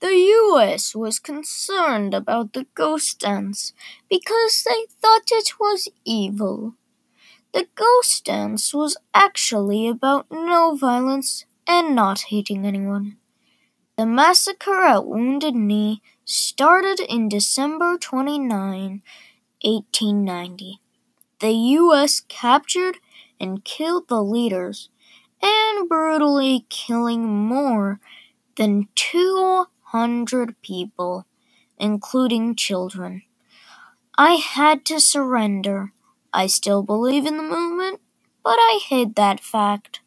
The US was concerned about the ghost dance because they thought it was evil. The ghost dance was actually about no violence and not hating anyone. The massacre at Wounded Knee started in December 29, 1890. The US captured and killed the leaders and brutally killing more than 200 people, including children. I had to surrender. I still believe in the movement, but I hid that fact.